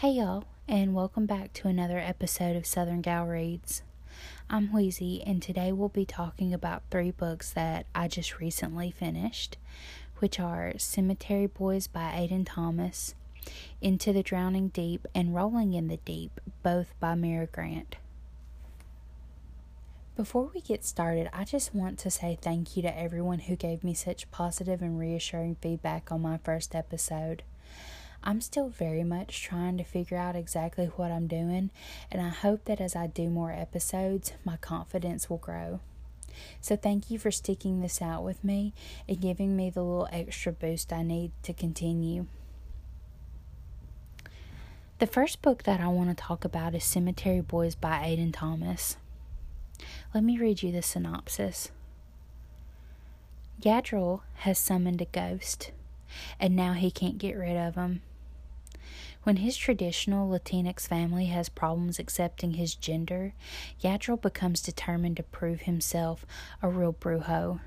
Hey y'all, and welcome back to another episode of Southern Gal Reads. I'm Wheezy, and today we'll be talking about three books that I just recently finished, which are Cemetery Boys by Aiden Thomas, Into the Drowning Deep, and Rolling in the Deep, both by Mira Grant. Before we get started, I just want to say thank you to everyone who gave me such positive and reassuring feedback on my first episode. I'm still very much trying to figure out exactly what I'm doing, and I hope that as I do more episodes, my confidence will grow. So, thank you for sticking this out with me and giving me the little extra boost I need to continue. The first book that I want to talk about is Cemetery Boys by Aiden Thomas. Let me read you the synopsis. Yadriel has summoned a ghost, and now he can't get rid of. When his traditional Latinx family has problems accepting his gender, Yadriel becomes determined to prove himself a real brujo.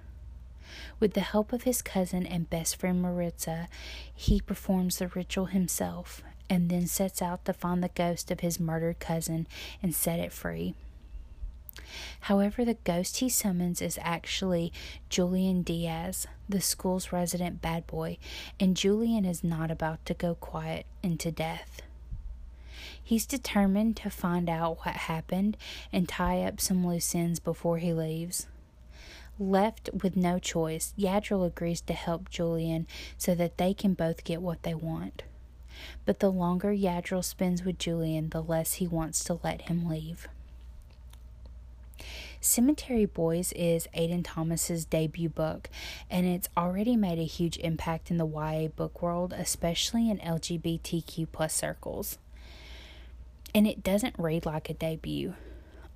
With the help of his cousin and best friend Maritza, he performs the ritual himself and then sets out to find the ghost of his murdered cousin and set it free. However, the ghost he summons is actually Julian Diaz, the school's resident bad boy, and Julian is not about to go quiet into death. He's determined to find out what happened and tie up some loose ends before he leaves. Left with no choice, Yadriel agrees to help Julian so that they can both get what they want. But the longer Yadriel spends with Julian, the less he wants to let him leave. Cemetery Boys is Aiden Thomas's debut book, and it's already made a huge impact in the YA book world, especially in LGBTQ plus circles. And it doesn't read like a debut.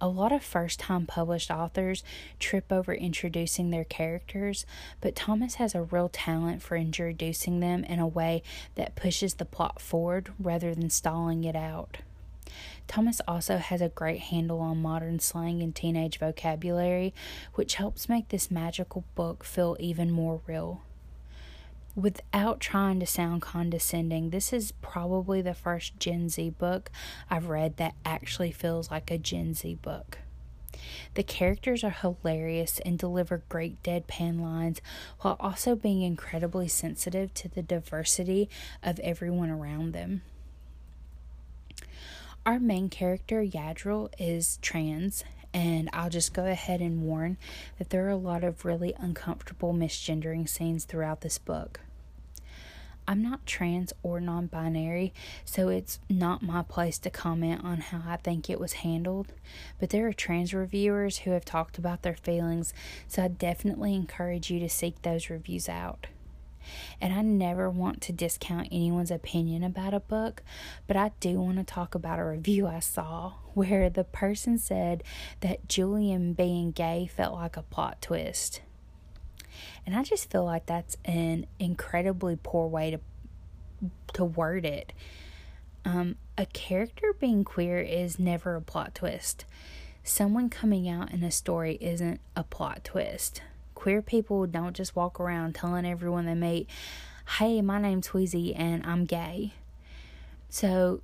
A lot of first time published authors trip over introducing their characters, but Thomas has a real talent for introducing them in a way that pushes the plot forward rather than stalling it out. Thomas also has a great handle on modern slang and teenage vocabulary, which helps make this magical book feel even more real. Without trying to sound condescending, this is probably the first Gen Z book I've read that actually feels like a Gen Z book. The characters are hilarious and deliver great deadpan lines while also being incredibly sensitive to the diversity of everyone around them. Our main character, Yadriel, is trans, and I'll just go ahead and warn that there are a lot of really uncomfortable misgendering scenes throughout this book. I'm not trans or non binary, so it's not my place to comment on how I think it was handled. But there are trans reviewers who have talked about their feelings, so I definitely encourage you to seek those reviews out. And I never want to discount anyone's opinion about a book, but I do want to talk about a review I saw where the person said that Julian being gay felt like a plot twist. And I just feel like that's an incredibly poor way to to word it. Um, a character being queer is never a plot twist. Someone coming out in a story isn't a plot twist queer people don't just walk around telling everyone they meet, hey, my name's Wheezy and I'm gay. So,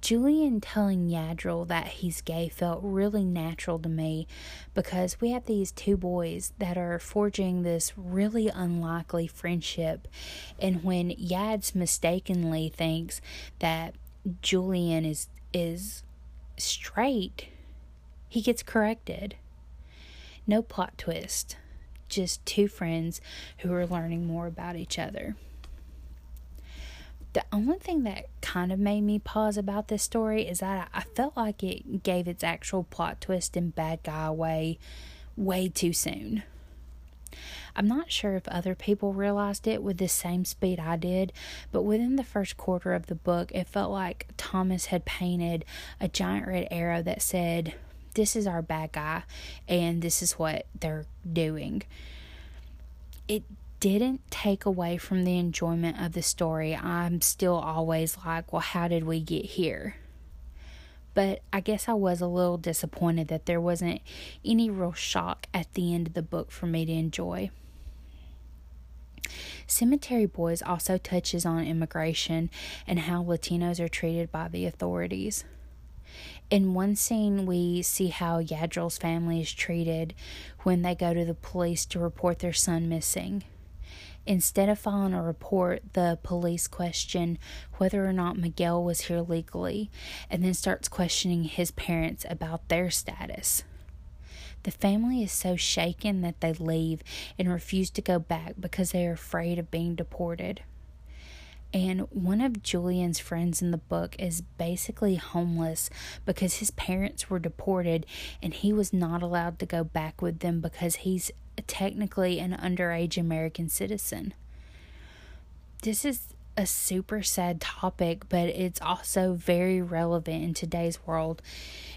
Julian telling Yadriel that he's gay felt really natural to me because we have these two boys that are forging this really unlikely friendship. And when Yads mistakenly thinks that Julian is is straight, he gets corrected. No plot twist just two friends who are learning more about each other. The only thing that kind of made me pause about this story is that I felt like it gave its actual plot twist and bad guy away way too soon. I'm not sure if other people realized it with the same speed I did, but within the first quarter of the book, it felt like Thomas had painted a giant red arrow that said this is our bad guy and this is what they're doing. It didn't take away from the enjoyment of the story. I'm still always like, well, how did we get here? But I guess I was a little disappointed that there wasn't any real shock at the end of the book for me to enjoy. Cemetery Boys also touches on immigration and how Latinos are treated by the authorities. In one scene, we see how Yadriel's family is treated when they go to the police to report their son missing. Instead of filing a report, the police question whether or not Miguel was here legally and then starts questioning his parents about their status. The family is so shaken that they leave and refuse to go back because they are afraid of being deported. And one of Julian's friends in the book is basically homeless because his parents were deported and he was not allowed to go back with them because he's technically an underage American citizen. This is a super sad topic, but it's also very relevant in today's world.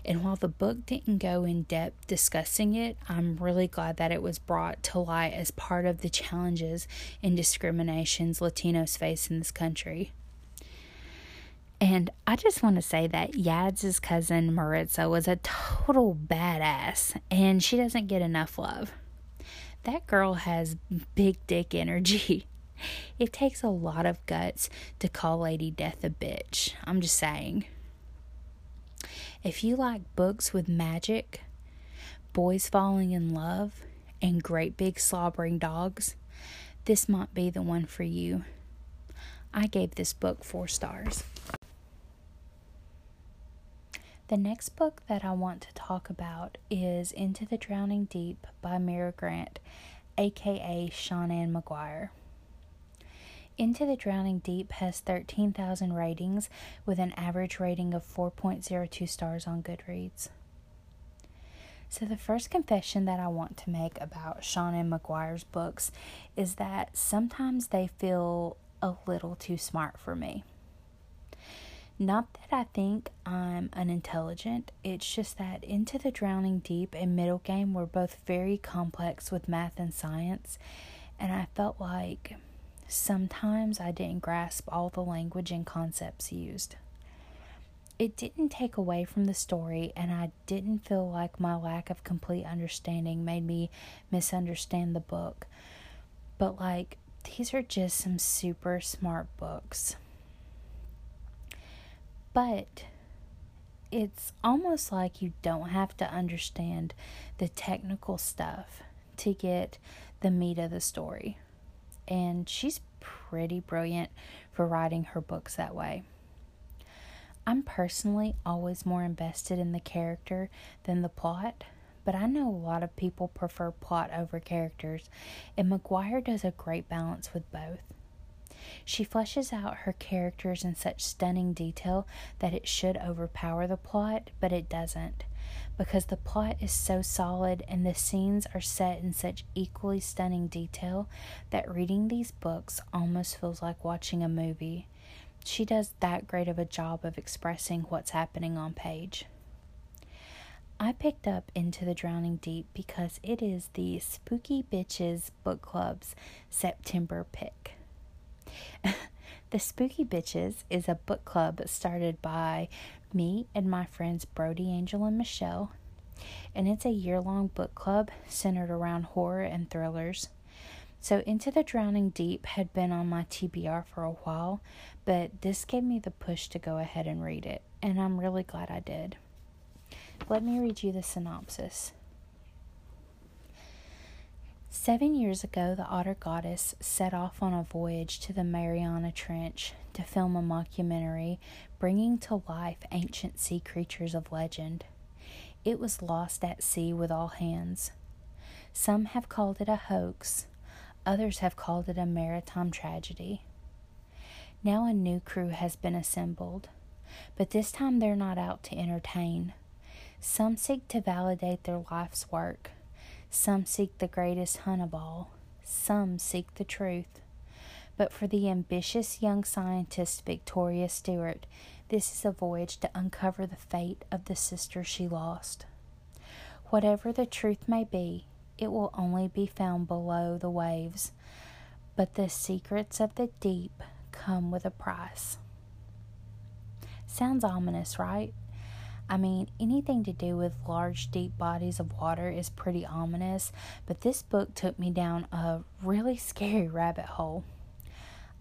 And while the book didn't go in depth discussing it, I'm really glad that it was brought to light as part of the challenges and discriminations Latinos face in this country. And I just want to say that Yads' cousin Maritza was a total badass, and she doesn't get enough love. That girl has big dick energy. It takes a lot of guts to call Lady Death a bitch. I'm just saying. If you like books with magic, boys falling in love, and great big slobbering dogs, this might be the one for you. I gave this book four stars. The next book that I want to talk about is Into the Drowning Deep by Mira Grant, aka Seanan McGuire. Into the Drowning Deep has 13,000 ratings with an average rating of 4.02 stars on Goodreads. So, the first confession that I want to make about Seanan McGuire's books is that sometimes they feel a little too smart for me. Not that I think I'm unintelligent, it's just that Into the Drowning Deep and Middlegame were both very complex with math and science, and I felt like Sometimes I didn't grasp all the language and concepts used. It didn't take away from the story, and I didn't feel like my lack of complete understanding made me misunderstand the book. But, like, these are just some super smart books. But it's almost like you don't have to understand the technical stuff to get the meat of the story and she's pretty brilliant for writing her books that way. I'm personally always more invested in the character than the plot, but I know a lot of people prefer plot over characters, and McGuire does a great balance with both. She fleshes out her characters in such stunning detail that it should overpower the plot, but it doesn't because the plot is so solid and the scenes are set in such equally stunning detail that reading these books almost feels like watching a movie. She does that great of a job of expressing what's happening on page. I picked up Into the Drowning Deep because it is the Spooky Bitches Book Club's September pick. the Spooky Bitches is a book club started by me and my friends Brody, Angel, and Michelle. And it's a year long book club centered around horror and thrillers. So, Into the Drowning Deep had been on my TBR for a while, but this gave me the push to go ahead and read it, and I'm really glad I did. Let me read you the synopsis. Seven years ago, the Atargatis set off on a voyage to the Mariana Trench to film a mockumentary bringing to life ancient sea creatures of legend. It was lost at sea with all hands. Some have called it a hoax, others have called it a maritime tragedy. Now a new crew has been assembled, but this time they're not out to entertain. Some seek to validate their life's work some seek the greatest hunt of all, some seek the truth. But for the ambitious young scientist Victoria Stewart, this is a voyage to uncover the fate of the sister she lost. Whatever the truth may be, it will only be found below the waves, but the secrets of the deep come with a price. Sounds ominous, right? I mean, anything to do with large, deep bodies of water is pretty ominous, but this book took me down a really scary rabbit hole.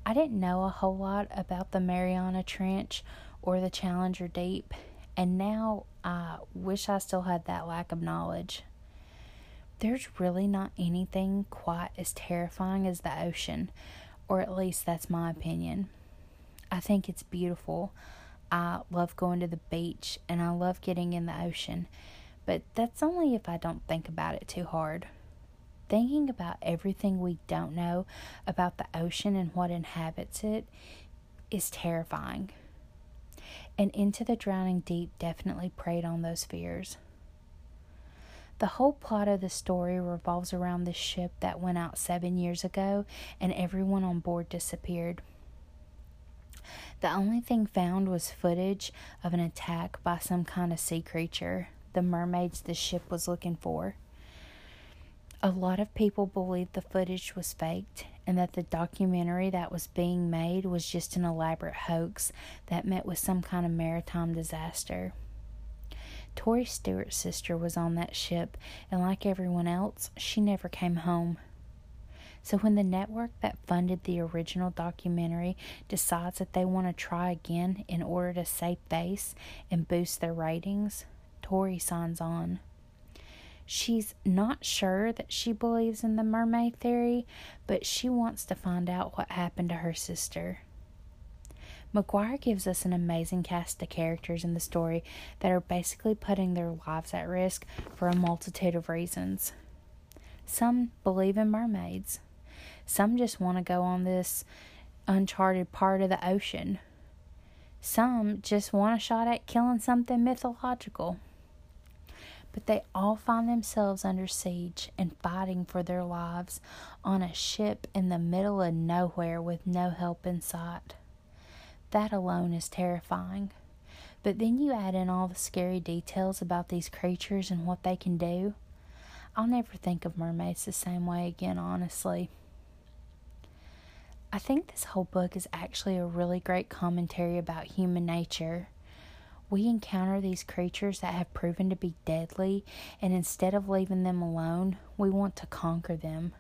I didn't know a whole lot about the Mariana Trench or the Challenger Deep, and now I wish I still had that lack of knowledge. There's really not anything quite as terrifying as the ocean, or at least that's my opinion. I think it's beautiful. I love going to the beach and I love getting in the ocean, but that's only if I don't think about it too hard. Thinking about everything we don't know about the ocean and what inhabits it is terrifying. And Into the Drowning Deep definitely preyed on those fears. The whole plot of the story revolves around this ship that went out seven years ago and everyone on board disappeared. The only thing found was footage of an attack by some kind of sea creature, the mermaids the ship was looking for. A lot of people believe the footage was faked and that the documentary that was being made was just an elaborate hoax that met with some kind of maritime disaster. Tori Stewart's sister was on that ship, and like everyone else, she never came home. So when the network that funded the original documentary decides that they want to try again in order to save face and boost their ratings, Tori signs on. She's not sure that she believes in the mermaid theory, but she wants to find out what happened to her sister. McGuire gives us an amazing cast of characters in the story that are basically putting their lives at risk for a multitude of reasons. Some believe in mermaids. Some just want to go on this uncharted part of the ocean. Some just want a shot at killing something mythological. But they all find themselves under siege and fighting for their lives on a ship in the middle of nowhere with no help in sight. That alone is terrifying. But then you add in all the scary details about these creatures and what they can do. I'll never think of mermaids the same way again, honestly. I think this whole book is actually a really great commentary about human nature. We encounter these creatures that have proven to be deadly, and instead of leaving them alone, we want to conquer them.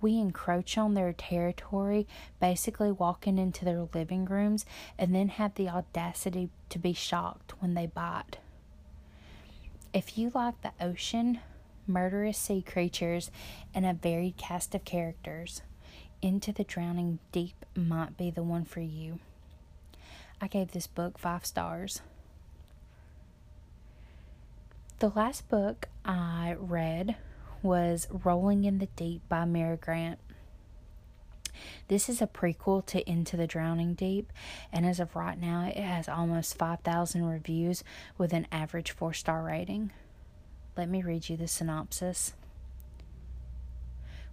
We encroach on their territory, basically walking into their living rooms, and then have the audacity to be shocked when they bite. If you like the ocean, murderous sea creatures, and a varied cast of characters, into the Drowning Deep might be the one for you. I gave this book five stars. The last book I read was Rolling in the Deep by Mira Grant. This is a prequel to Into the Drowning Deep, and as of right now, it has almost 5,000 reviews with an average four star rating. Let me read you the synopsis.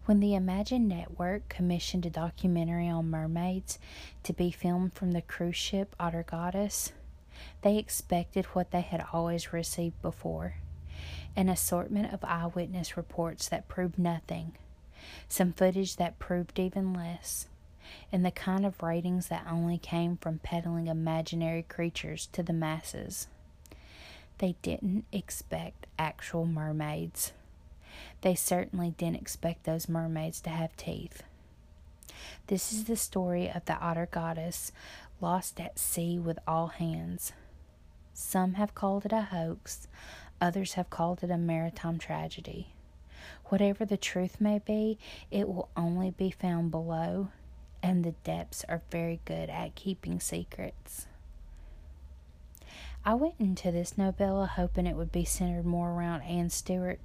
When the Imagine Network commissioned a documentary on mermaids to be filmed from the cruise ship Atargatis, they expected what they had always received before an assortment of eyewitness reports that proved nothing, some footage that proved even less, and the kind of ratings that only came from peddling imaginary creatures to the masses. They didn't expect actual mermaids. They certainly didn't expect those mermaids to have teeth. This is the story of the Atargatis lost at sea with all hands. Some have called it a hoax, others have called it a maritime tragedy. Whatever the truth may be, it will only be found below, and the depths are very good at keeping secrets. I went into this novella hoping it would be centered more around Anne Stewart,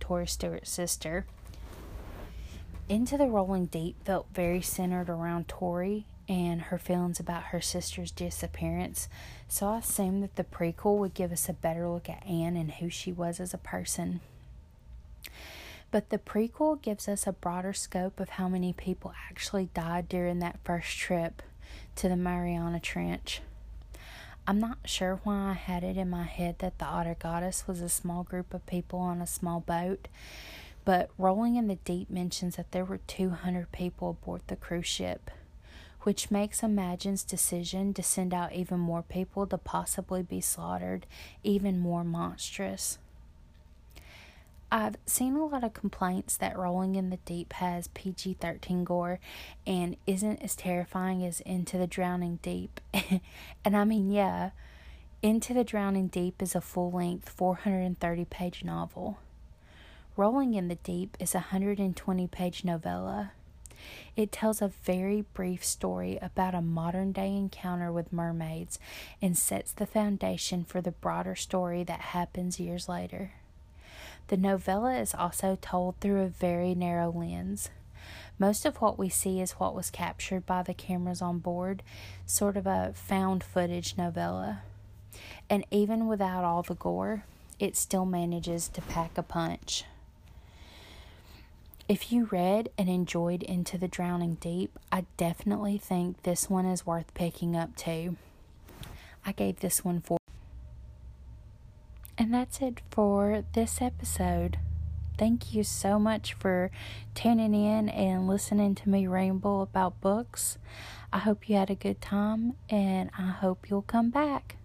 Tori Stewart's sister. Into the Rolling Deep felt very centered around Tori and her feelings about her sister's disappearance, so I assumed that the prequel would give us a better look at Anne and who she was as a person. But the prequel gives us a broader scope of how many people actually died during that first trip to the Mariana Trench. I'm not sure why I had it in my head that the Atargatis was a small group of people on a small boat, but Rolling in the Deep mentions that there were 200 people aboard the cruise ship, which makes Imagine's decision to send out even more people to possibly be slaughtered even more monstrous. I've seen a lot of complaints that Rolling in the Deep has PG 13 gore and isn't as terrifying as Into the Drowning Deep. and I mean, yeah, Into the Drowning Deep is a full length 430 page novel. Rolling in the Deep is a 120 page novella. It tells a very brief story about a modern day encounter with mermaids and sets the foundation for the broader story that happens years later. The novella is also told through a very narrow lens. Most of what we see is what was captured by the cameras on board, sort of a found footage novella. And even without all the gore, it still manages to pack a punch. If you read and enjoyed Into the Drowning Deep, I definitely think this one is worth picking up too. I gave this one four. And that's it for this episode. Thank you so much for tuning in and listening to me ramble about books. I hope you had a good time and I hope you'll come back.